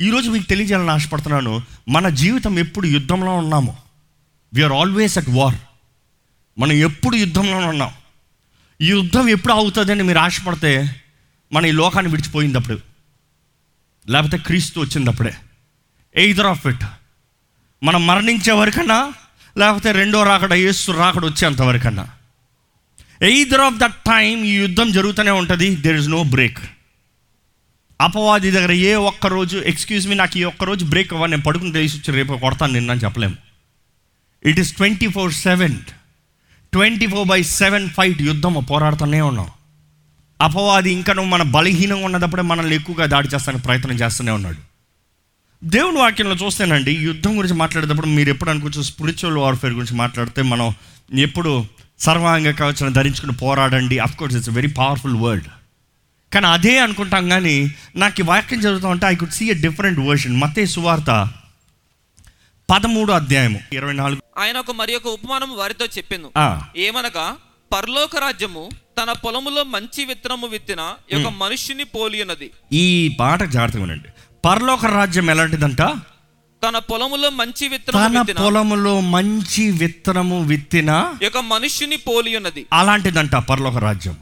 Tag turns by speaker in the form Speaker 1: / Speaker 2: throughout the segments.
Speaker 1: ఈరోజు మీకు తెలియజేయాలని ఆశపడుతున్నాను మన జీవితం ఎప్పుడు యుద్ధంలో ఉన్నాము. వీఆర్ ఆల్వేస్ అట్ వార్ మనం ఎప్పుడు యుద్ధంలోనే ఉన్నాం. ఈ యుద్ధం ఎప్పుడు అవుతుందని మీరు ఆశపడితే మన ఈ లోకాన్ని విడిచిపోయినప్పుడు లేకపోతే క్రీస్తు వచ్చిందప్పుడే ఎయిదర్ ఆఫ్ ఇట్ మనం మరణించే వరకన్నా లేకపోతే రెండో రాకడ యేసు రాకడ వచ్చేంత వరకన్నా. ఎయిదర్ ఆఫ్ దట్ టైం ఈ యుద్ధం జరుగుతూనే ఉంటుంది దెర్ ఇస్ నో బ్రేక్ అపవాది దగ్గర ఏ ఒక్క రోజు ఎక్స్క్యూజ్ మీ నాకు ఈ ఒక్క రోజు బ్రేక్ అవ్వాలి నేను పడుకుని తెలిసి వచ్చి రేపు కొడతాను నిన్న అని చెప్పలేము. It is twenty four seven twenty four by seven fight యుద్ధం పోరాడుతూనే ఉన్నాం. అపవాది ఇంకా నువ్వు మన బలహీనంగా ఉన్నప్పుడే మనల్ని ఎక్కువగా దాడి చేస్తానికి ప్రయత్నం చేస్తూనే ఉన్నాడు. దేవుని వాక్యంలో చూస్తేనండి యుద్ధం గురించి మాట్లాడేటప్పుడు మీరు ఎప్పుడు అనుకోవచ్చు స్పిరిచువల్ వార్ఫేర్ గురించి మాట్లాడితే మనం ఎప్పుడు సర్వాంగ కవచం ధరించుకుని పోరాడండి. Of course it's very powerful word కానీ అదే అనుకుంటాం కానీ నాకు ఈ వాక్యం చదువుతా ఉంటే I could see a different version Matthew సువార్త పదమూడు అధ్యాయము ఇరవై నాలుగు.
Speaker 2: ఆయన ఒక మరి ఒక ఉపమానం వారితో చెప్పాను
Speaker 1: ఆ,
Speaker 2: ఏమనగా పరలోక రాజ్యము తన పొలములో మంచి విత్తనము విత్తిన ఈ యొక్క మనుష్యుని పోలి ఉన్నది.
Speaker 1: ఈ పాట జాగ్రత్తగా వినండి. పరలోక రాజ్యం ఎలాంటిదంట?
Speaker 2: తన పొలములో మంచి
Speaker 1: తన
Speaker 2: విత్తిన
Speaker 1: పొలములో మంచి విత్తనము విత్తిన
Speaker 2: ఈ యొక్క మనుష్యుని పోలి ఉన్నది.
Speaker 1: అలాంటిదంట పరలోక రాజ్యం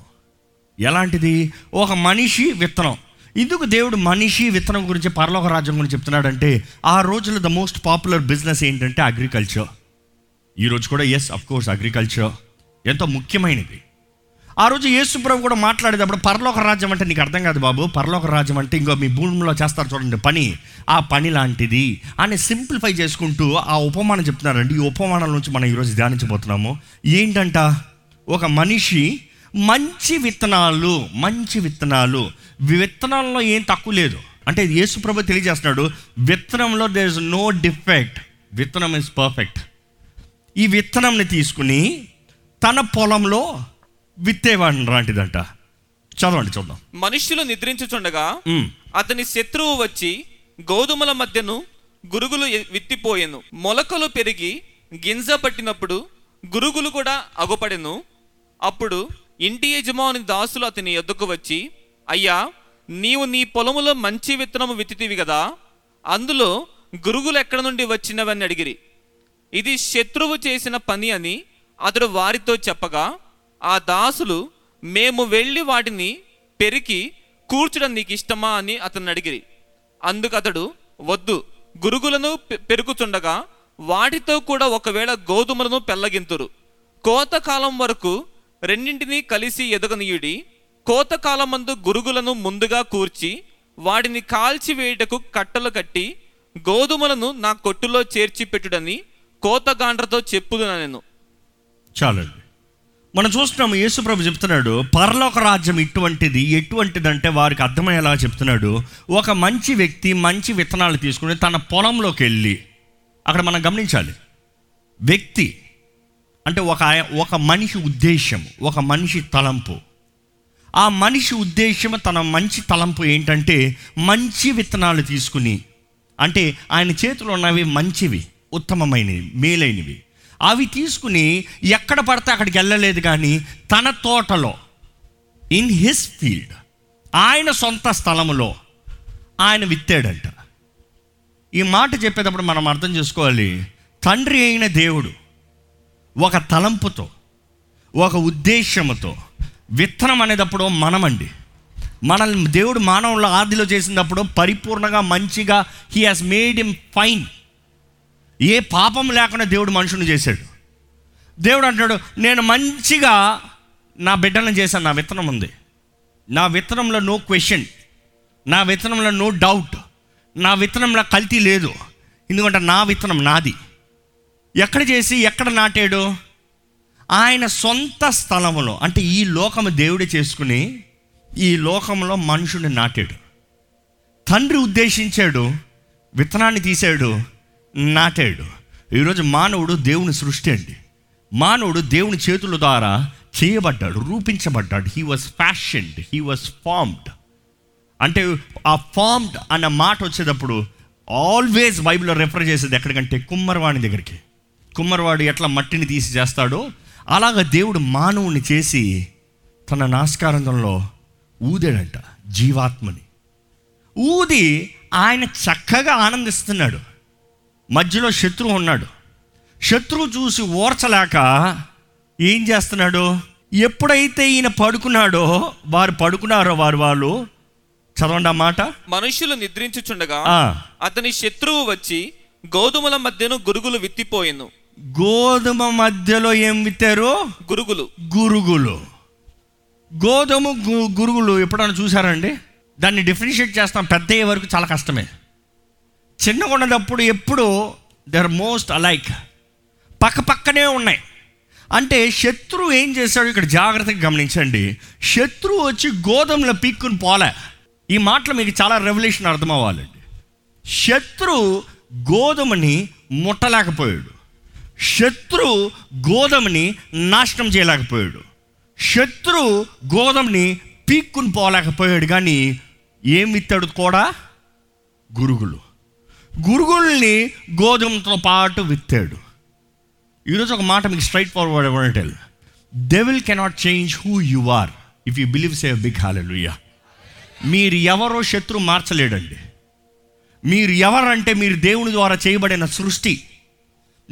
Speaker 1: ఎలాంటిది? ఒక మనిషి విత్తనం. ఇందుకు దేవుడు మనిషి విత్తనం గురించి పరలోక రాజ్యం గురించి చెప్తున్నాడంటే ఆ రోజుల్లో ద మోస్ట్ పాపులర్ బిజినెస్ ఏంటంటే అగ్రికల్చర్ ఈరోజు కూడా ఎస్ అఫ్ కోర్స్ అగ్రికల్చర్ ఎంతో ముఖ్యమైనది. ఆ రోజు యేసుప్రభు కూడా మాట్లాడేటప్పుడు పరలోక రాజ్యం అంటే నీకు అర్థం కాదు బాబు. పరలోక రాజ్యం అంటే ఇంకో మీ భూమిలో చేస్తారు చూడండి పని. ఆ పని లాంటిది అని సింప్లిఫై చేసుకుంటూ ఆ ఉపమానం చెప్తున్నారండి. ఈ ఉపమానాల నుంచి మనం ఈరోజు ధ్యానించబోతున్నాము. ఏంటంట? ఒక మనిషి మంచి విత్తనాలు మంచి విత్తనాలు. విత్తనాల్లో ఏం తక్కువ లేదు. అంటే యేసుప్రభు తెలియజేస్తున్నాడు విత్తనంలో దేర్ ఇస్ నో డిఫెక్ట్ విత్తనం ఇస్ పర్ఫెక్ట్ ఈ విత్తనంని తీసుకుని తన పొలంలో విత్తేవాడిని లాంటిదంట. చదవండి చూద్దాం
Speaker 2: మనుష్యులు నిద్రించుచుండగా. అతని శత్రువు వచ్చి గోధుమల మధ్యను గురుగులు విత్తిపోయెను. మొలకలు పెరిగి గింజ పట్టినప్పుడు గురుగులు కూడా అగుపడెను. అప్పుడు ఇంటి యజమాని దాసులు అతని ఎద్దుకు వచ్చి అయ్యా నీవు నీ పొలములో మంచి విత్తనము విత్తితివి కదా అందులో గురుగులు ఎక్కడ నుండి వచ్చినవని అడిగిరి. ఇది శత్రువు చేసిన పని అని అతడు వారితో చెప్పగా ఆ దాసులు మేము వెళ్ళి వాటిని పెరికి కూర్చడం నీకు ఇష్టమా అని అతను అడిగిరి. అందుకు అతడు వద్దు గురుగులను పె- వాటితో కూడా ఒకవేళ గోధుమలను పెల్లగింతురు కోతకాలం వరకు రెండింటినీ కలిసి ఎదగనీయుడి కోతకాలమందు గురుగులను ముందుగా కూర్చి వాడిని కాల్చి వేయుటకు కట్టలు కట్టి గోధుమలను నా కొట్టులో చేర్చి పెట్టుడని కోతగాండ్రతో చెప్పుదున నేను
Speaker 1: చాలండి. మనం చూస్తున్నాము యేసుప్రభు చెప్తున్నాడు పరలోక రాజ్యం ఇటువంటిది ఎటువంటిదంటే వారికి అర్థమయ్యేలా చెప్తున్నాడు ఒక మంచి వ్యక్తి మంచి విత్తనాలు తీసుకుని తన పొలంలోకి వెళ్ళి అక్కడ మనం గమనించాలి వ్యక్తి అంటే ఒక ఒక మనిషి ఉద్దేశం ఒక మనిషి తలంపు. ఆ మనిషి ఉద్దేశం తన మంచి తలంపు ఏంటంటే మంచి విత్తనాలు తీసుకుని అంటే ఆయన చేతిలో ఉన్నవి మంచివి ఉత్తమమైనవి మేలైనవి. అవి తీసుకుని ఎక్కడ పడితే అక్కడికి వెళ్ళలేదు కానీ తన తోటలో ఇన్ హిస్ ఫీల్డ్ ఆయన సొంత స్థలములో ఆయన విత్తాడంట. ఈ మాట చెప్పేటప్పుడు మనం అర్థం చేసుకోవాలి తండ్రి అయిన దేవుడు ఒక తలంపుతో ఒక ఉద్దేశముతో విత్తనం అనేటప్పుడు మనమండి. మనల్ని దేవుడు మానవుల ఆదిలో చేసినప్పుడు పరిపూర్ణంగా మంచిగా he has made him fine ఏ పాపం లేకుండా దేవుడు మనుషుని చేశాడు. దేవుడు అంటాడు నేను మంచిగా నా బిడ్డలను చేశాను నా విత్తనం ఉంది. నా విత్తనంలో నో క్వశ్చన్ నా విత్తనంలో నో డౌట్ నా విత్తనంలో కల్తీ లేదు. ఎందుకంటే నా విత్తనం నాది. ఎక్కడ చేసి ఎక్కడ నాటాడు? ఆయన సొంత స్థలములో అంటే ఈ లోకము దేవుడే చేసుకుని ఈ లోకంలో మనుషుని నాటాడు. తండ్రి ఉద్దేశించాడు విత్తనాన్ని తీశాడు నాటాడు. ఈరోజు మానవుడు దేవుని సృష్టి అండి. మానవుడు దేవుని చేతుల ద్వారా చేయబడ్డాడు రూపించబడ్డాడు. He was fashioned he was formed అంటే ఆ ఫార్మ్డ్ అన్న మాట వచ్చేటప్పుడు ఆల్వేస్ బైబిల్లో రెఫర్ చేసేది ఎక్కడికంటే కుమ్మరవాణి దగ్గరికి. కుమ్మరవాడు ఎట్లా మట్టిని తీసి చేస్తాడో అలాగ దేవుడు మానవుని చేసి తన నాస్కారంలో ఊదాడంట జీవాత్మని. ఊది ఆయన చక్కగా ఆనందిస్తున్నాడు. మధ్యలో శత్రువు ఉన్నాడు. శత్రువు చూసి ఓర్చలేక ఏం చేస్తున్నాడు? ఎప్పుడైతే ఈయన పడుకున్నాడో వారు పడుకున్నారో వారు వాళ్ళు చదవండి ఆ మాట?
Speaker 2: మనుష్యులు నిద్రించుచుండగా అతని శత్రువు వచ్చి గోధుమల మధ్యను గురుగులు విత్తిపోయెను.
Speaker 1: గోధుమ మధ్యలో ఏం విత్తారు?
Speaker 2: గురుగులు.
Speaker 1: గురుగులు. గోధుమ గురుగులు ఎప్పుడైనా చూసారండి దాన్ని డిఫరెన్షియేట్ చేస్తాం. పెద్ద అయ్యే వరకు చాలా కష్టమే. చిన్నగా ఉన్నప్పుడు ఎప్పుడు దే ఆర్ మోస్ట్ అలైక్. పక్క పక్కనే ఉన్నాయి. అంటే శత్రువు ఏం చేశాడు? ఇక్కడ జాగ్రత్తగా గమనించండి. శత్రువు వచ్చి గోధుమలో పీక్కుని పోలే. ఈ మాటలు మీకు చాలా రెవల్యూషన్ అర్థం అవ్వాలండి శత్రువు గోధుమని ముట్టలేకపోయాడు. శత్రువు గోధుమని నాశనం చేయలేకపోయాడు. శత్రు గోధుమని పీక్కుని పోలేకపోయాడు కానీ ఏం విత్తాడు కూడా? గురుగులు. గురుగుల్ని గోధుమతో పాటు విత్తాడు. ఈరోజు ఒక మాట మీకు స్ట్రైట్ ఫార్వర్డ్ ఎవరంటే devil cannot change who you are if you believe say big hallelujah మీరు ఎవరో శత్రువు మార్చలేడండి. మీరు ఎవరంటే మీరు దేవుని ద్వారా చేయబడిన సృష్టి.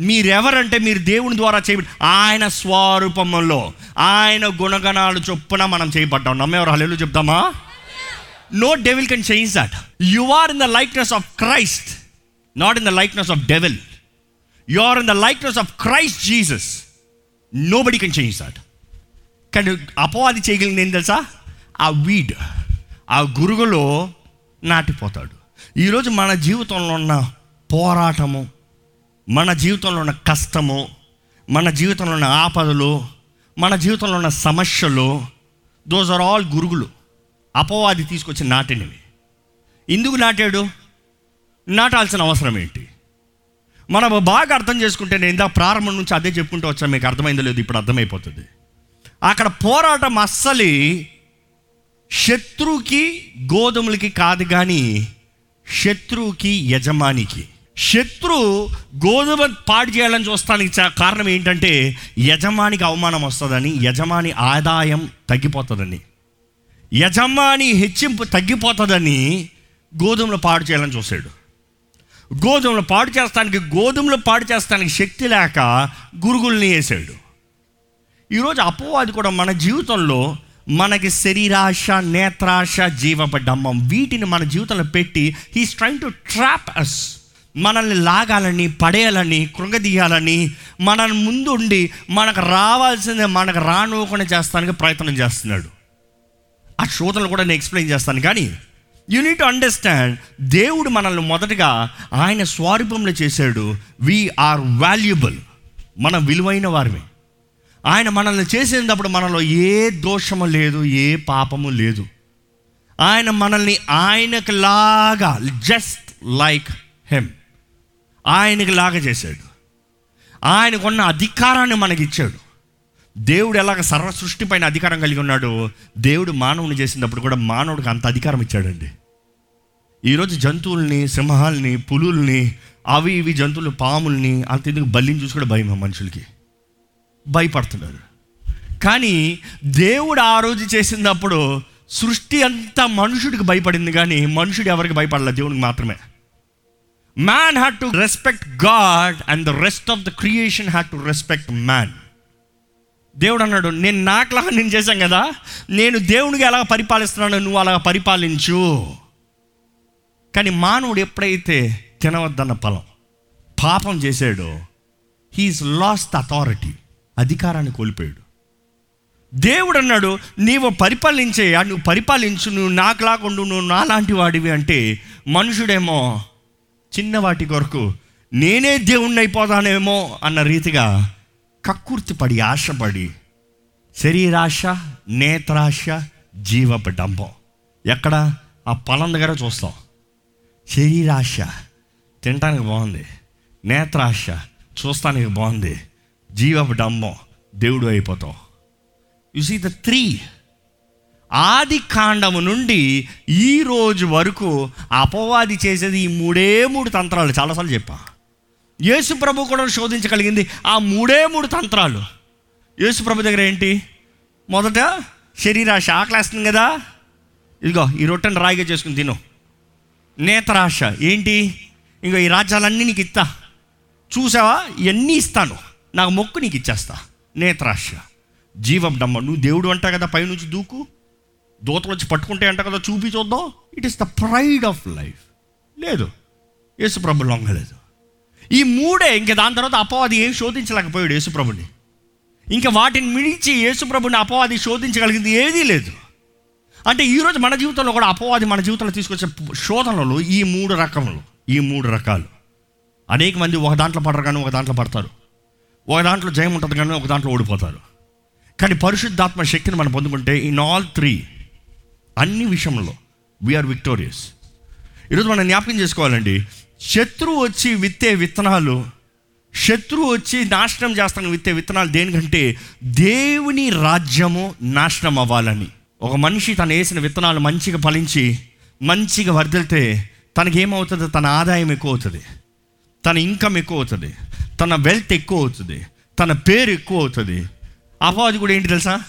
Speaker 1: మీరెవరంటే మీరు దేవుని ద్వారా చేయబడి ఆయన స్వరూపంలో ఆయన గుణగణాలు చొప్పున మనం చేయబడ్డాం. నమ్మేవారు? హలేలు చెప్తామా no devil can change that you are in the likeness of Christ not in the likeness of devil you are in the likeness of Christ Jesus nobody can change that కానీ అపవాది చేయగలిగింది ఏం తెలుసా? ఆ వీడ్ ఆ గురుగులో నాటిపోతాడు. ఈరోజు మన జీవితంలో ఉన్న పోరాటము మన జీవితంలో ఉన్న కష్టము మన జీవితంలో ఉన్న ఆపదలు మన జీవితంలో ఉన్న సమస్యలు దోస్ ఆర్ ఆల్ గురుగులు. అపవాది తీసుకొచ్చి నాటినవి. ఎందుకు నాటాడు? నాటాల్సిన అవసరం ఏంటి? మనం బాగా అర్థం చేసుకుంటే నేను ఇందాక ప్రారంభం నుంచి అదే చెప్పుకుంటూ వచ్చాను మీకు అర్థమైందో లేదు ఇప్పుడు అర్థమైపోతుంది. అక్కడ పోరాటం అస్సలి శత్రువుకి గోధుమలకి కాదు కానీ శత్రువుకి యజమానికి. శత్రు గోధుమ పాడు చేయాలని చూస్తానికి చా- కారణం ఏంటంటే యజమానికి అవమానం వస్తుందని యజమాని ఆదాయం తగ్గిపోతుందని. యజమాని హెచ్చింపు తగ్గిపోతుందని గోధుమలు పాడు చేయాలని చూశాడు. గోధుమలు పాడు చేస్తానికి గోధుమలు పాడు చేస్తానికి శక్తి లేక గురుగుల్ని వేసాడు. ఈరోజు అపవాది కూడా మన జీవితంలో మనకి శరీరాశ నేత్రాశ జీవపడ్డమ్మం వీటిని మన జీవితంలో పెట్టి he's trying to trap us మనల్ని లాగాలని పడేయాలని కృంగదీయాలని మనల్ని ముందుండి మనకు రావాల్సిందే మనకు రానివ్వకుండా చేస్తానికి ప్రయత్నం చేస్తున్నాడు. ఆ శ్రోతలు కూడా నేను ఎక్స్ప్లెయిన్ చేస్తాను. కానీ యూ నీట్ టు అండర్స్టాండ్ దేవుడు మనల్ని మొదటగా ఆయన స్వరూపంలో చేశాడు. వి ఆర్ వాల్యుబుల్ మన విలువైన వారివి ఆయన మనల్ని చేసేటప్పుడు మనలో ఏ దోషము లేదు ఏ పాపము లేదు. ఆయన మనల్ని ఆయనకు లాగా జస్ట్ లైక్ హెమ్ ఆయనకి లాగా చేశాడు. ఆయనకున్న అధికారాన్ని మనకి ఇచ్చాడు దేవుడు ఎలాగ సర్వ సృష్టి పైన అధికారం కలిగి ఉన్నాడో దేవుడు మానవుని చేసినప్పుడు కూడా మానవుడికి అంత అధికారం ఇచ్చాడండి. ఈరోజు జంతువుల్ని సింహాల్ని పులుల్ని అవి ఇవి జంతువులు పాముల్ని అంత ఎందుకు బల్లిని చూసి కూడా భయం మనుషులకి? భయపడుతున్నారు. కానీ దేవుడు ఆ రోజు చేసినప్పుడు సృష్టి అంతా మనుషుడికి భయపడింది కానీ మనుషుడు ఎవరికి భయపడలేదు? దేవునికి మాత్రమే. Man had to respect God and the rest of the creation had to respect man దేవుడు అన్నాడు నేను నాకులాగా నేను చేశాం కదా నేను దేవునికి ఎలా పరిపాలిస్తున్నానో నువ్వు అలా పరిపాలించు. కానీ మానవుడు ఎప్పుడైతే తినవద్దన్న ఫలం పాపం చేశాడో హీఈస్ లాస్ట్ అథారిటీ అధికారాన్ని కోల్పోయాడు. దేవుడు అన్నాడు నీవు పరిపాలించే నువ్వు పరిపాలించు నువ్వు నాకు లాగుండు నువ్వు నాలాంటి వాడివి అంటే మనుషుడేమో చిన్న వాటి కొరకు నేనే దేవుణ్ణి అయిపోతానేమో అన్న రీతిగా కక్కుర్తిపడి ఆశపడి శరీరాశ నేత్రాశ జీవపు డంబం. ఎక్కడ? ఆ పొలం దగ్గర చూస్తాం. శరీరాశ తినటానికి బాగుంది. నేత్రాశ చూస్తానికి బాగుంది. జీవపు డంబం దేవుడు అయిపోతాం. యు సీ ద త్రీ ఆది కాండము నుండి ఈ రోజు వరకు అపవాది చేసేది ఈ మూడే మూడు తంత్రాలు. చాలాసార్లు చెప్పా. యేసు ప్రభు కూడా శోధించగలిగింది ఆ మూడే మూడు తంత్రాలు. యేసు ప్రభు దగ్గర ఏంటి? మొదట శరీరాశ ఆకలేస్తుంది కదా. ఇదిగో ఈ రొట్టెను రాయిగా చేసుకుని తిను. నేత్రాశ. ఏంటి? ఇంకో ఈ రాజ్యాలన్నీ నీకు ఇస్తా. చూసావా? ఇవన్నీ ఇస్తాను. నాకు మొక్కు నీకు ఇచ్చేస్తా. నేత్రాశ. జీవం డమ్మ నువ్వు దేవుడు అంటా కదా పైనుంచి దూకు. దూతలు వచ్చి పట్టుకుంటే అంట కదా చూపి చూద్దాం. It is the pride of life లేదు. యేసుప్రభు లొంగలేదు. ఈ మూడే ఇంక దాని తర్వాత అపవాది ఏం శోధించలేకపోయాడు యేసుప్రభుని. ఇంకా వాటిని మించి యేసుప్రభుని అపవాది శోధించగలిగింది ఏదీ లేదు. అంటే ఈరోజు మన జీవితంలో కూడా అపవాది మన జీవితంలో తీసుకొచ్చే శోధనలు ఈ మూడు రకములు. ఈ మూడు రకాలు. అనేక మంది ఒక దాంట్లో పడరు కానీ ఒక దాంట్లో పడతారు. ఒక దాంట్లో జయం ఉంటుంది కానీ ఒక దాంట్లో ఓడిపోతారు. కానీ పరిశుద్ధాత్మ శక్తిని మనం పొందుకుంటే ఇన్ ఆల్ త్రీ అన్ని విషయంలో. వీఆర్ విక్టోరియస్ ఈరోజు మనం జ్ఞాపకం చేసుకోవాలండి. శత్రువు వచ్చి విత్తే విత్తనాలు శత్రువు వచ్చి నాశనం చేస్తాను విత్తే విత్తనాలు దేనికంటే దేవుని రాజ్యము నాశనం అవ్వాలని. ఒక మనిషి తను వేసిన విత్తనాలు మంచిగా ఫలించి మంచిగా వర్దిలితే తనకేమవుతుంది? తన ఆదాయం ఎక్కువ అవుతుంది. తన ఇన్కమ్ ఎక్కువ అవుతుంది. తన వెల్త్ ఎక్కువ అవుతుంది. తన పేరు ఎక్కువ అవుతుంది. అపవాది కూడా ఏంటి తెలుసా?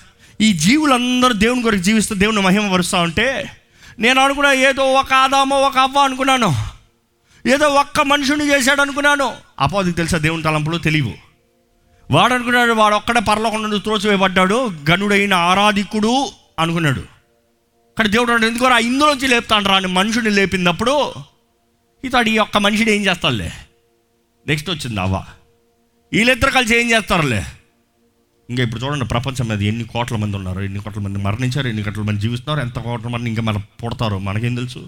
Speaker 1: ఈ జీవులందరూ దేవుని కొరకు జీవిస్తూ దేవుని మహిమపరుస్తూ ఉంటే నేను అనుకున్నా ఏదో ఒక ఆదామో ఒక అవ్వ అనుకున్నాను. ఏదో ఒక్క మనుషుని చేశాడు అనుకున్నాను. అపోదికి తెలుసా దేవుని తలంపులు తెలియవు. వాడు అనుకున్నాడు వాడు ఒక్కడే పర్లోకుండా త్రోచివేయబడ్డాడు గనుడైన ఆరాధికుడు అనుకున్నాడు. కానీ దేవుడు ఎందుకు ఆ ఇందులోంచి లేపుతాను రా అని మనుషుని లేపినప్పుడు ఇతడు ఈ ఒక్క మనిషిని ఏం చేస్తాడులే? నెక్స్ట్ వచ్చింది అవ్వ. వీళ్ళిద్దరు కలిసి ఏం చేస్తారులే? ఇంకా ఇప్పుడు చూడండి ప్రపంచం మీద ఎన్ని కోట్ల మంది ఉన్నారు ఎన్ని కోట్ల మంది మరణించారు ఎన్ని కోట్ల మంది జీవిస్తున్నారు ఎంత కోట్ల మంది ఇంకా మన పుడతారు మనకేం తెలుసు?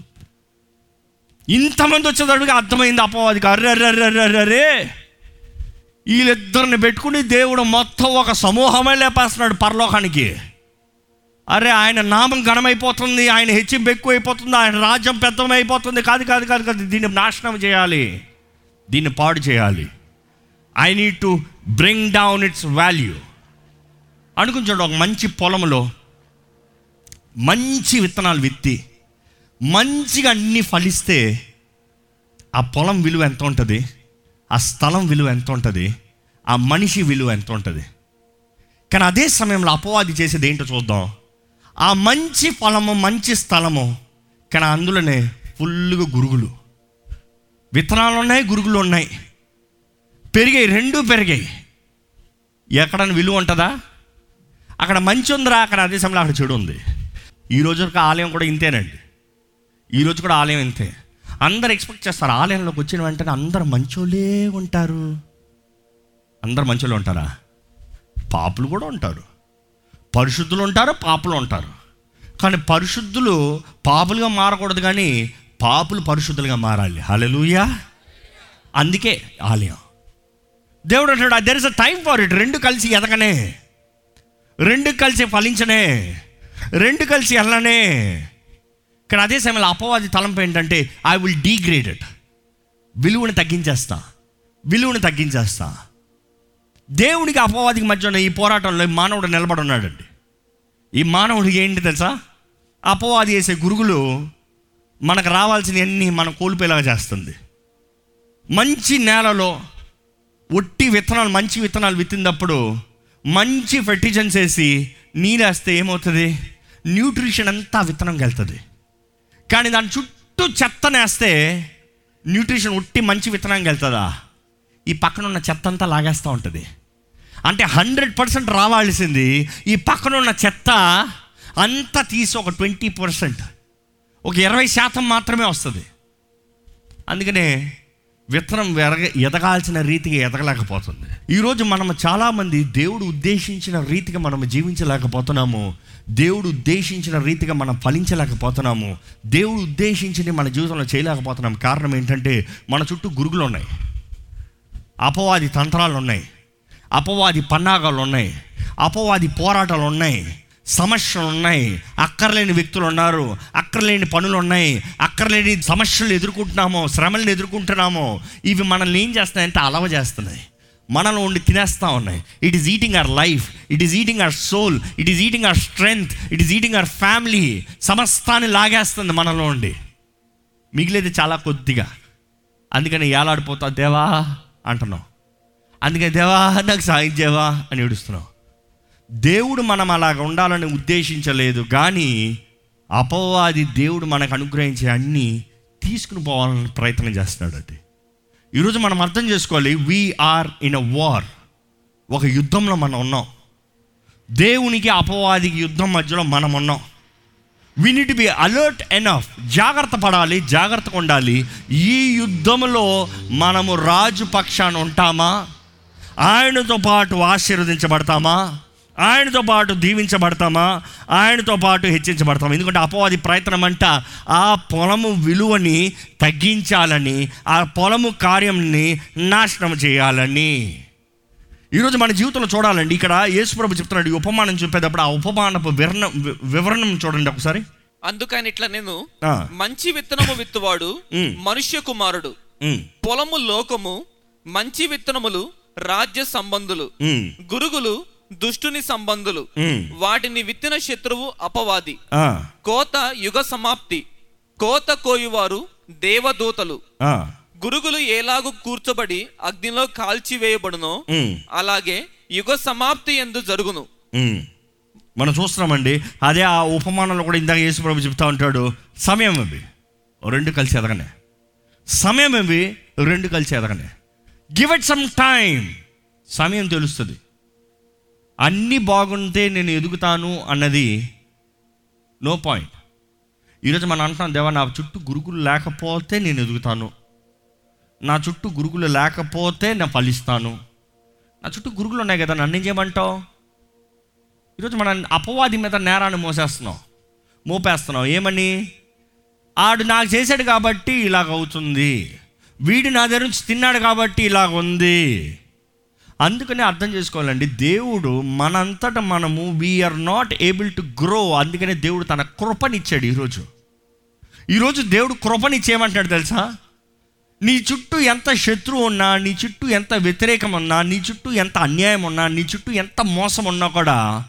Speaker 1: ఇంతమంది వచ్చేటప్పటికి అర్థమైంది అపవాదికి అర్రే వీళ్ళిద్దరిని పెట్టుకుని దేవుడు మొత్తం ఒక సమూహమే లేపేస్తున్నాడు పరలోకానికి. అరే ఆయన నామం ఘనమైపోతుంది ఆయన హెచ్చింపు ఎక్కువైపోతుంది ఆయన రాజ్యం పెద్దమైపోతుంది. కాదు కాదు కాదు కాదు దీన్ని నాశనం చేయాలి. దీన్ని పాడు చేయాలి. I need to bring down its value అనుకుని చూడండి ఒక మంచి పొలంలో మంచి విత్తనాలు విత్తి మంచిగా అన్నీ ఫలిస్తే ఆ పొలం విలువ ఎంత ఉంటుంది? ఆ స్థలం విలువ ఎంత ఉంటుంది? ఆ మనిషి విలువ ఎంత ఉంటుంది? కానీ అదే సమయంలో అపవాది చేసేది ఏంటో చూద్దాం. ఆ మంచి ఫలము మంచి స్థలము కానీ అందులోనే ఫుల్గా గురుగులు. విత్తనాలు ఉన్నాయి గురుగులు ఉన్నాయి. పెరిగాయి రెండు పెరిగాయి. ఎక్కడైనా విలువ ఉంటుందా? అక్కడ మంచి ఉందిరా అక్కడ అదే సమయంలో అక్కడ చెడు ఉంది. ఈ రోజు వరకు ఆలయం కూడా ఇంతేనండి. ఈ రోజు కూడా ఆలయం ఇంతే. అందరు ఎక్స్పెక్ట్ చేస్తారు ఆలయంలోకి వచ్చిన వెంటనే అందరు మంచోళ్ళే ఉంటారు. అందరు మంచోళ్ళు ఉంటారా? పాపులు కూడా ఉంటారు. పరిశుద్ధులు ఉంటారు పాపులు ఉంటారు. కానీ పరిశుద్ధులు పాపులుగా మారకూడదు కానీ పాపులు పరిశుద్ధులుగా మారాలి. హలలుయా అందుకే ఆలయం. దేవుడు అంటాడు there is a time for it రెండు కలిసి ఎదగనే. రెండు కలిసి ఫలించనే రెండు కలిసి వెళ్ళనే. కానీ అదే సమయంలో అపవాది తలంపు ఏంటంటే ఐ విల్ డీగ్రేడెడ్ విలువని తగ్గించేస్తా. విలువని తగ్గించేస్తా. దేవుడికి అపవాదికి మధ్య ఉన్న ఈ పోరాటంలో ఈ మానవుడు నిలబడి ఉన్నాడండి. ఈ మానవుడికి ఏంటి తెలుసా? అపవాది వేసే గురుగులు మనకు రావాల్సినవన్నీ మనం కోల్పోయేలాగా చేస్తుంది. మంచి నేలలో ఒట్టి విత్తనాలు మంచి విత్తనాలు విత్తినప్పుడు మంచి ఫెర్టిజన్స్ వేసి నీరేస్తే ఏమవుతుంది? న్యూట్రిషన్ అంతా విత్తనం వెళ్తుంది కానీ దాని చుట్టూ చెత్తనేస్తే న్యూట్రిషన్ ఉట్టి మంచి విత్తనం వెళ్తుందా ఈ పక్కన ఉన్న చెత్త అంతా లాగేస్తూ ఉంటుంది. అంటే హండ్రెడ్ పర్సెంట్ రావాల్సింది ఈ పక్కన ఉన్న చెత్త అంతా తీసి ఒక ట్వంటీ పర్సెంట్ ఒక ఇరవై శాతం మాత్రమే వస్తుంది. అందుకనే విత్తనం ఎరగ ఎదగాల్సిన రీతిగా ఎదగలేకపోతుంది. ఈరోజు మనం చాలామంది దేవుడు ఉద్దేశించిన రీతిగా మనం జీవించలేకపోతున్నాము. దేవుడు ఉద్దేశించిన రీతిగా మనం ఫలించలేకపోతున్నాము. దేవుడు ఉద్దేశించింది మన జీవితంలో చేయలేకపోతున్నాం కారణం ఏంటంటే మన చుట్టూ గురుగులు ఉన్నాయి అపవాది తంత్రాలు ఉన్నాయి అపవాది పన్నాగాలు ఉన్నాయి అపవాది పోరాటాలు ఉన్నాయి సమస్యలు ఉన్నాయి. అక్కర్లేని వ్యక్తులు ఉన్నారు. అక్కర్లేని పనులు ఉన్నాయి. అక్కర్లేని సమస్యలు ఎదుర్కొంటున్నామో శ్రమలను ఎదుర్కొంటున్నామో. ఇవి మనల్ని ఏం చేస్తున్నాయంటే అలవ చేస్తున్నాయి. మనలో ఉండి తినేస్తూ ఉన్నాయి. It is eating our life it is eating our soul it is eating our strength it is eating our family సమస్తాన్ని లాగేస్తుంది మనలో ఉండి. మిగిలేది చాలా కొద్దిగా. అందుకని ఏలాడిపోతా దేవా అంటున్నావు. అందుకని దేవా నాకు సాయం చేయవా అని ఏడుస్తున్నావు. దేవుడు మనం అలాగ ఉండాలని ఉద్దేశించలేదు కానీ అపవాది దేవుడు మనకు అనుగ్రహించే అన్నీ తీసుకుని పోవాలని ప్రయత్నం చేస్తున్నాడు అది ఈరోజు మనం అర్థం చేసుకోవాలి వీఆర్ ఇన్ అ వార్ ఒక యుద్ధంలో మనం ఉన్నాం. దేవునికి అపవాదికి యుద్ధం మధ్యలో మనం ఉన్నాం. We need be alert enough జాగ్రత్త పడాలి జాగ్రత్తగా ఉండాలి. ఈ యుద్ధంలో మనము రాజు పక్షాన ఉంటామా? ఆయనతో పాటు ఆశీర్వదించబడతామా? ఆయనతో పాటు దీవించబడతామా? ఆయనతో పాటు హెచ్చించబడతామా? ఎందుకంటే అపవాది ప్రయత్నం అంట ఆ పొలము విలువని తగ్గించాలని ఆ పొలము కార్యంని నాశనం చేయాలని. ఈరోజు మన జీవితంలో చూడాలండి. ఇక్కడ యేసుప్రభు చెప్తున్నాడు ఈ ఉపమానం చెప్పేటప్పుడు ఆ ఉపమానపు వివరణ వివరణం చూడండి ఒకసారి.
Speaker 2: అందుకని ఇట్లా నేను. మంచి విత్తనము విత్తువాడు. మనుష్య కుమారుడు. పొలము లోకము మంచి విత్తనములు రాజ్య సంబంధులు. గురుగులు దుష్టుని సంబంధులు. వాటిని విత్తిన శత్రువు అపవాది. కోత యుగ సమాప్తి. కోత కోయువారు దేవదూతలు. గురుగులు ఎలాగు కూర్చోబడి అగ్నిలో కాల్చివేయబడునో అలాగే యుగ సమాప్తి ఎందు జరుగును.
Speaker 1: మనం చూస్తున్నామండి అదే ఆ ఉపమానంలో కూడా ఇందాక యేసుప్రభు చెప్తా ఉంటాడు సమయం అవి రెండు కలిసి ఎదగనే. సమయం అవి రెండు కలిసి ఎదగనే. గివ్ ఇట్ సమ్ టైం సమయం తెలుస్తుంది. అన్నీ బాగుంటే నేను ఎదుగుతాను అన్నది నో పాయింట్. ఈరోజు మనం అంటున్నాం దేవా నా చుట్టూ గురుకులు లేకపోతే నేను ఎదుగుతాను. నా చుట్టూ గురుకులు లేకపోతే నేను ఫలిస్తాను. నా చుట్టూ గురుకులు ఉన్నాయి కదా నన్ను ఏం చేయమంటావు? ఈరోజు మనం అపవాది మీద నేరాన్ని మోసేస్తున్నాం మోపేస్తున్నాం. ఏమని? ఆడు నాకు చేశాడు కాబట్టి ఇలాగ అవుతుంది. వీడు నా దగ్గర నుంచి తిన్నాడు కాబట్టి ఇలాగ ఉంది. అందుకనే అర్థం చేసుకోవాలండి దేవుడు మనంతట మనము we are not able to grow అందుకనే దేవుడు తన కృపనిచ్చాడు ఈరోజు. ఈరోజు దేవుడు కృపనిచ్చేయమంటాడు తెలుసా? నీ చుట్టూ ఎంత శత్రువు ఉన్నా నీ చుట్టూ ఎంత వ్యతిరేకం ఉన్నా నీ చుట్టూ ఎంత అన్యాయం ఉన్నా నీ చుట్టూ ఎంత మోసం ఉన్నా కూడా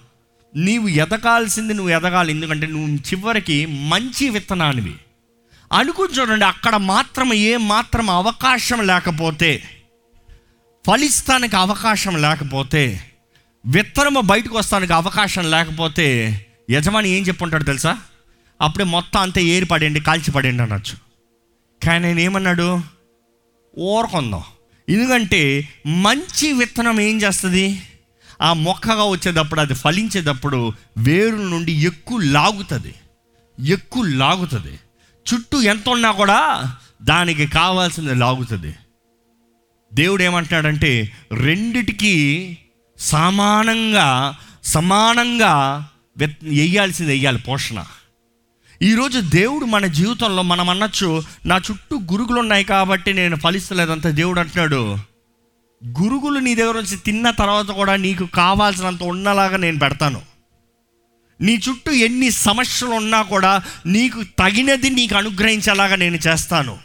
Speaker 1: నీవు ఎదగాల్సింది నువ్వు ఎదగాలి. ఎందుకంటే నువ్వు చివరికి మంచి విత్తనానివి. అనుకుని చూడండి అక్కడ మాత్రం ఏ మాత్రం అవకాశం లేకపోతే ఫలిస్తానికి అవకాశం లేకపోతే విత్తనము బయటకు వస్తానికి అవకాశం లేకపోతే యజమాని ఏం చెప్పుంటాడు తెలుసా? అప్పుడే మొత్తం అంతా ఏరిపడండి కాల్చిపడండి అనొచ్చు. కానీ ఆయన ఏమన్నాడు? ఊరకొందాం. ఎందుకంటే మంచి విత్తనం ఏం చేస్తుంది? ఆ మొక్కగా వచ్చేటప్పుడు అది ఫలించేటప్పుడు వేరు నుండి ఎక్కువ లాగుతుంది. ఎక్కువ లాగుతుంది. చుట్టూ ఎంత ఉన్నా కూడా దానికి కావాల్సింది లాగుతుంది. దేవుడు ఏమంటున్నాడంటే రెండిటికి సమానంగా సమానంగా వెత్ వేయాల్సింది వేయాలి పోషణ. ఈరోజు దేవుడు మన జీవితంలో మనం అనొచ్చు నా చుట్టూ గురుగులు ఉన్నాయి కాబట్టి నేను ఫలిస్తలేదంత దేవుడు అంటున్నాడు. గురుగులు నీ దగ్గర నుంచి తిన్న తర్వాత కూడా నీకు కావాల్సినంత ఉన్నలాగా నేను పెడతాను. నీ చుట్టూ ఎన్ని సమస్యలు ఉన్నా కూడా నీకు తగినది నీకు అనుగ్రహించేలాగా నేను చేస్తాను.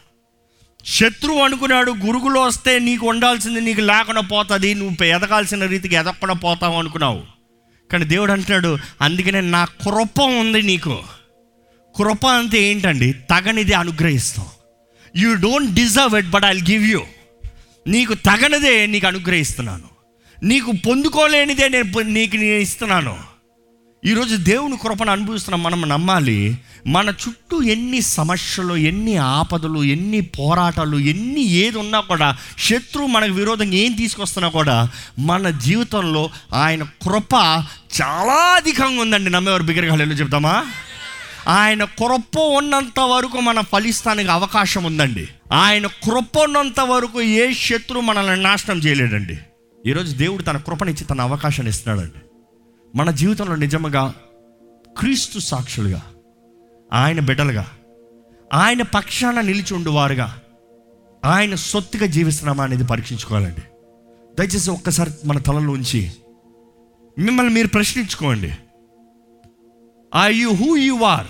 Speaker 1: శత్రువు అనుకున్నాడు గురుగులో వస్తే నీకు ఉండాల్సింది నీకు లేకుండా పోతుంది నువ్వు ఎదగాల్సిన రీతికి ఎదగకుండా పోతావు అనుకున్నావు. కానీ దేవుడు అంటున్నాడు అందుకనే నా కృప ఉంది నీకు. కృప అంటే ఏంటండి? తగనిది అనుగ్రహిస్తాం. You don't deserve it but I give you నీకు తగనిదే నీకు అనుగ్రహిస్తున్నాను. నీకు పొందుకోలేనిదే నేను నీకు నేను ఇస్తున్నాను. ఈరోజు దేవుని కృపను అనుభవిస్తున్నాం మనం నమ్మాలి మన చుట్టూ ఎన్ని సమస్యలు ఎన్ని ఆపదలు ఎన్ని పోరాటాలు ఎన్ని ఏది ఉన్నా కూడా శత్రువు మనకు విరోధంగా ఏం తీసుకొస్తున్నా కూడా మన జీవితంలో ఆయన కృప చాలా అధికంగా ఉందండి. నమ్మేవారు బిగ్గరగా చెప్తామా? ఆయన కృప ఉన్నంత వరకు మన ఫలిస్తానికి అవకాశం ఉందండి. ఆయన కృప ఉన్నంత వరకు ఏ శత్రువు మనల్ని నాశనం చేయలేడండి. ఈరోజు దేవుడు తన కృపనిచ్చి తన అవకాశాన్ని ఇస్తున్నాడండి. మన జీవితంలో నిజముగా క్రీస్తు సాక్షులుగా ఆయన బిడ్డలుగా ఆయన పక్షాన నిలిచి ఉండువారుగా ఆయన సొత్తుగా జీవిస్తున్నామా అనేది పరీక్షించుకోవాలండి. దయచేసి ఒక్కసారి మన తలలో ఉంచి మిమ్మల్ని మీరు ప్రశ్నించుకోండి. I you who you are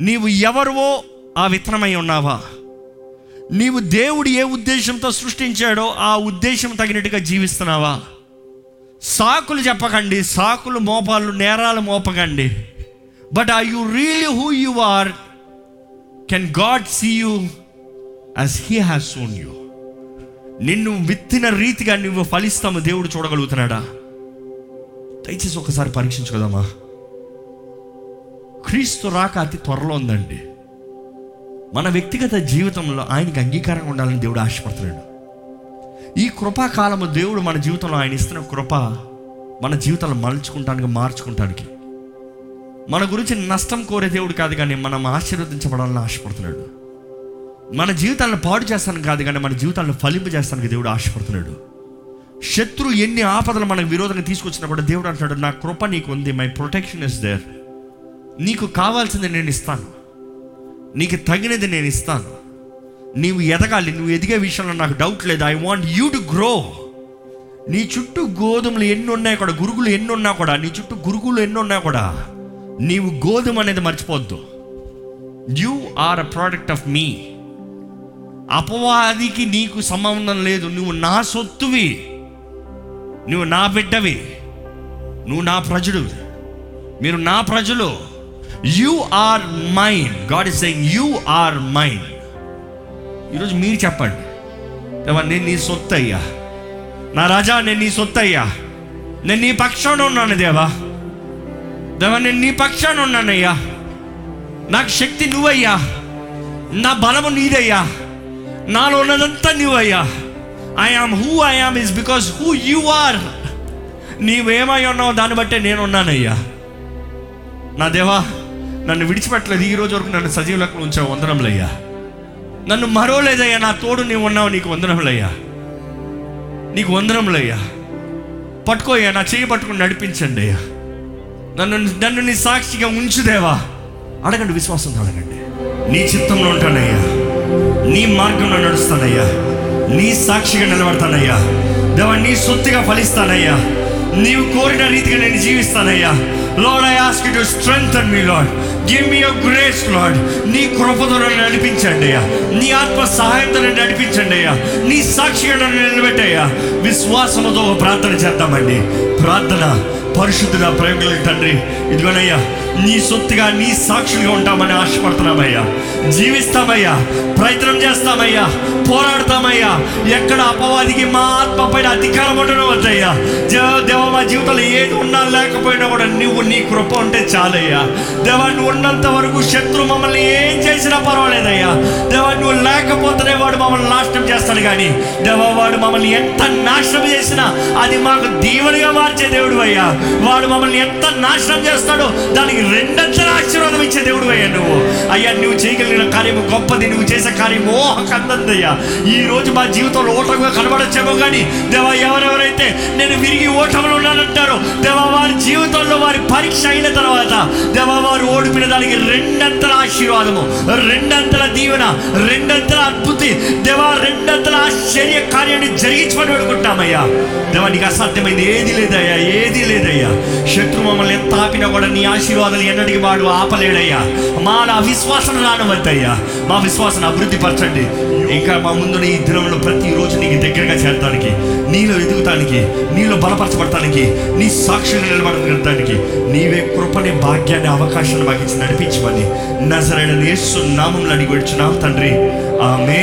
Speaker 1: నీవు ఎవరివో ఆ విత్తనమై ఉన్నావా? నీవు దేవుడు ఏ ఉద్దేశంతో సృష్టించాడో ఆ ఉద్దేశం తగినట్టుగా జీవిస్తున్నావా? సాకులు చెప్పకండి సాకులు మోపాలు నేరాలు మోపకండి. But are you really who you are can God see you as he has sown you నిన్ను విత్తిన రీతిగా నువ్వు ఫలిస్తాము దేవుడు చూడగలుగుతున్నాడా? దయచేసి ఒకసారి పరీక్షించుకోదామా? క్రీస్తు రాక అతి త్వరలో ఉందండి. మన వ్యక్తిగత జీవితంలో ఆయనకి అంగీకారంగా ఉండాలని దేవుడు ఆశపడుతున్నాడు. ఈ కృపాకాలము దేవుడు మన జీవితంలో ఆయన ఇస్తున్న కృప మన జీవితాలు మలుచుకుంటానికి మార్చుకుంటానికి. మన గురించి నష్టం కోరే దేవుడు కాదు కానీ మనం ఆశీర్వదించబడాలని ఆశపడుతున్నాడు. మన జీవితాలను పాడు చేస్తాను కాదు కానీ మన జీవితాలను ఫలింపు చేస్తానికి దేవుడు ఆశపడుతున్నాడు. శత్రు ఎన్ని ఆపదలు మనకు విరోధంగా తీసుకొచ్చినా కూడా దేవుడు అంటాడు నా కృప నీకు ఉంది మై ప్రొటెక్షన్ ఇస్ దేర్ నీకు కావాల్సింది నేను ఇస్తాను. నీకు తగినది నేను ఇస్తాను. నీవు ఎదగాలి నువ్వు ఎదిగే విషయంలో నాకు డౌట్ లేదు. I want you to grow నీ చుట్టూ గోధుమలు ఎన్ని ఉన్నాయి కూడా గురుగులు ఎన్ని ఉన్నా కూడా నీ చుట్టూ గురుగులు ఎన్ని ఉన్నా కూడా నీవు గోధుమ అనేది మర్చిపోద్దు you are a product of me అపవాదికి నీకు సంబంధం లేదు. నువ్వు నా సొత్తువి. నువ్వు నా బిడ్డవి. నువ్వు నా ప్రజలు. మీరు నా ప్రజలు. You are mine God is saying you are mine ఈరోజు మీరు చెప్పండి. దేవా నేను నీ సొత్తు అయ్యా నా రాజా నేను నీ సొత్తు అయ్యా నేను నీ పక్షాన ఉన్నాను దేవా. దేవా నేను నీ పక్షాన ఉన్నానయ్యా. నాకు శక్తి నువ్వయ్యా. నా బలము నీదయ్యా. నాలో ఉన్నదంతా నువ్వయ్యా. I am who I am is because who you are నీవేమై ఉన్నావో దాన్ని బట్టే నేను ఉన్నానయ్యా. నా దేవా నన్ను విడిచిపెట్టలేదు. ఈ రోజు వరకు నన్ను సజీవులకు ఉంచావు. వందనములయ్యా. నన్ను మరోలేదయ్యా నా తోడు నీవు ఉన్నావు నీకు వందనములయ్యా. నీకు వందనములయ్యా. పట్టుకోయ్యా నా చెయ్యి పట్టుకుని నడిపించండి అయ్యా నన్ను నన్ను నీ సాక్షిగా ఉంచుదేవా. అడగండి విశ్వాసంతో అడగండి. నీ చిత్తంలో ఉంటానయ్యా. నీ మార్గంలో నడుస్తానయ్యా. నీ సాక్షిగా నిలబడతానయ్యా. దేవా నీ సొత్తుగా ఫలిస్తానయ్యా. నీవు కోరిన రీతిగా నేను జీవిస్తానయ్యా. Lord I ask to strength me Lord give me your grace Lord నీ కృపతో నన్ను నడిపించండి అయ్యా. నీ ఆత్మ సహాయంతో నన్ను నడిపించండి అయ్యా. నీ సాక్షిగా నన్ను నిలబెట్టయ్యా. విశ్వాసముతో ఒక ప్రార్థన చేద్దామండి. ప్రార్థన. పరిశుద్ధుడ ప్రయోగుల తండ్రి. ఇదిగోనయ్యా నీ సొత్తుగా నీ సాక్షులుగా ఉంటామని ఆశపడుతున్నామయ్యా. జీవిస్తామయ్యా ప్రయత్నం చేస్తామయ్యా పోరాడతామయ్యా. ఎక్కడ అపవాదికి మా ఆత్మ పైన అధికారం ఉండడం వద్దయ్యా. దేవ దేవ మా జీవితంలో ఏది ఉన్నా లేకపోయినా కూడా నువ్వు నీ కృప ఉంటే చాలయ్యా. దేవా నువ్వు ఉన్నంత వరకు శత్రు మమ్మల్ని ఏం చేసినా పర్వాలేదయ్యా. దేవా నువ్వు లేకపోతేనే వాడు మమ్మల్ని నాశనం చేస్తాడు కానీ దేవా వాడు మమ్మల్ని ఎంత నాశనం చేసినా అది మాకు దీవెనగా మార్చే దేవుడు అయ్యా. వాడు మమ్మల్ని ఎంత నాశనం చేస్తాడో దానికి రెండంతల ఆశీర్వాదం ఇచ్చే దేవుడు అయ్యా నువ్వు. అయ్యా నువ్వు చేయగలిగిన కార్యము గొప్పది నువ్వు చేసే కార్యం మోహకందయ్యా ఈ రోజు మా జీవితంలో ఓటంగా కనబడచ్చేమో కానీ దేవా ఎవరెవరైతే నేను విరిగి ఓటంలో ఉన్నానంటారో దేవా వారి జీవితంలో వారి పరీక్ష అయిన తర్వాత దేవా వారు ఓడిపిన దానికి రెండంతల ఆశీర్వాదము రెండంతల దీవెన రెండంతల అద్భుతి దేవా రెండంతల ఆశ్చర్య కార్యాన్ని జరిగించమని వేడుకుంటామయ్యా దేవా నీకు అసాధ్యమైంది ఏది లేదయ్యా ఏది లేదయ్యా. శత్రు మమ్మల్ని తాపిన కూడా నీ ఆశీర్వాదాలు ఎన్నటికి వాడు ఆపలేడయ్యా. మా నా విశ్వాసం రానవద్దయ్యా మా విశ్వాసం అభివృద్ధి పరచండి. ఇంకా మా ముందున్న ఈ దినంలో ప్రతిరోజు నీకు దగ్గరగా చేరడానికి నీలో ఎదుగుతానికి నీలో బలపరచబడటానికి నీ సాక్షులు నిలబడటానికి నీవే కృపని భాగ్యాన్ని అవకాశాన్ని మాకు ఇచ్చి నడిపించమని నజరైన యేసు నామంలో అడిగి వచ్చున్నాం తండ్రి. ఆమె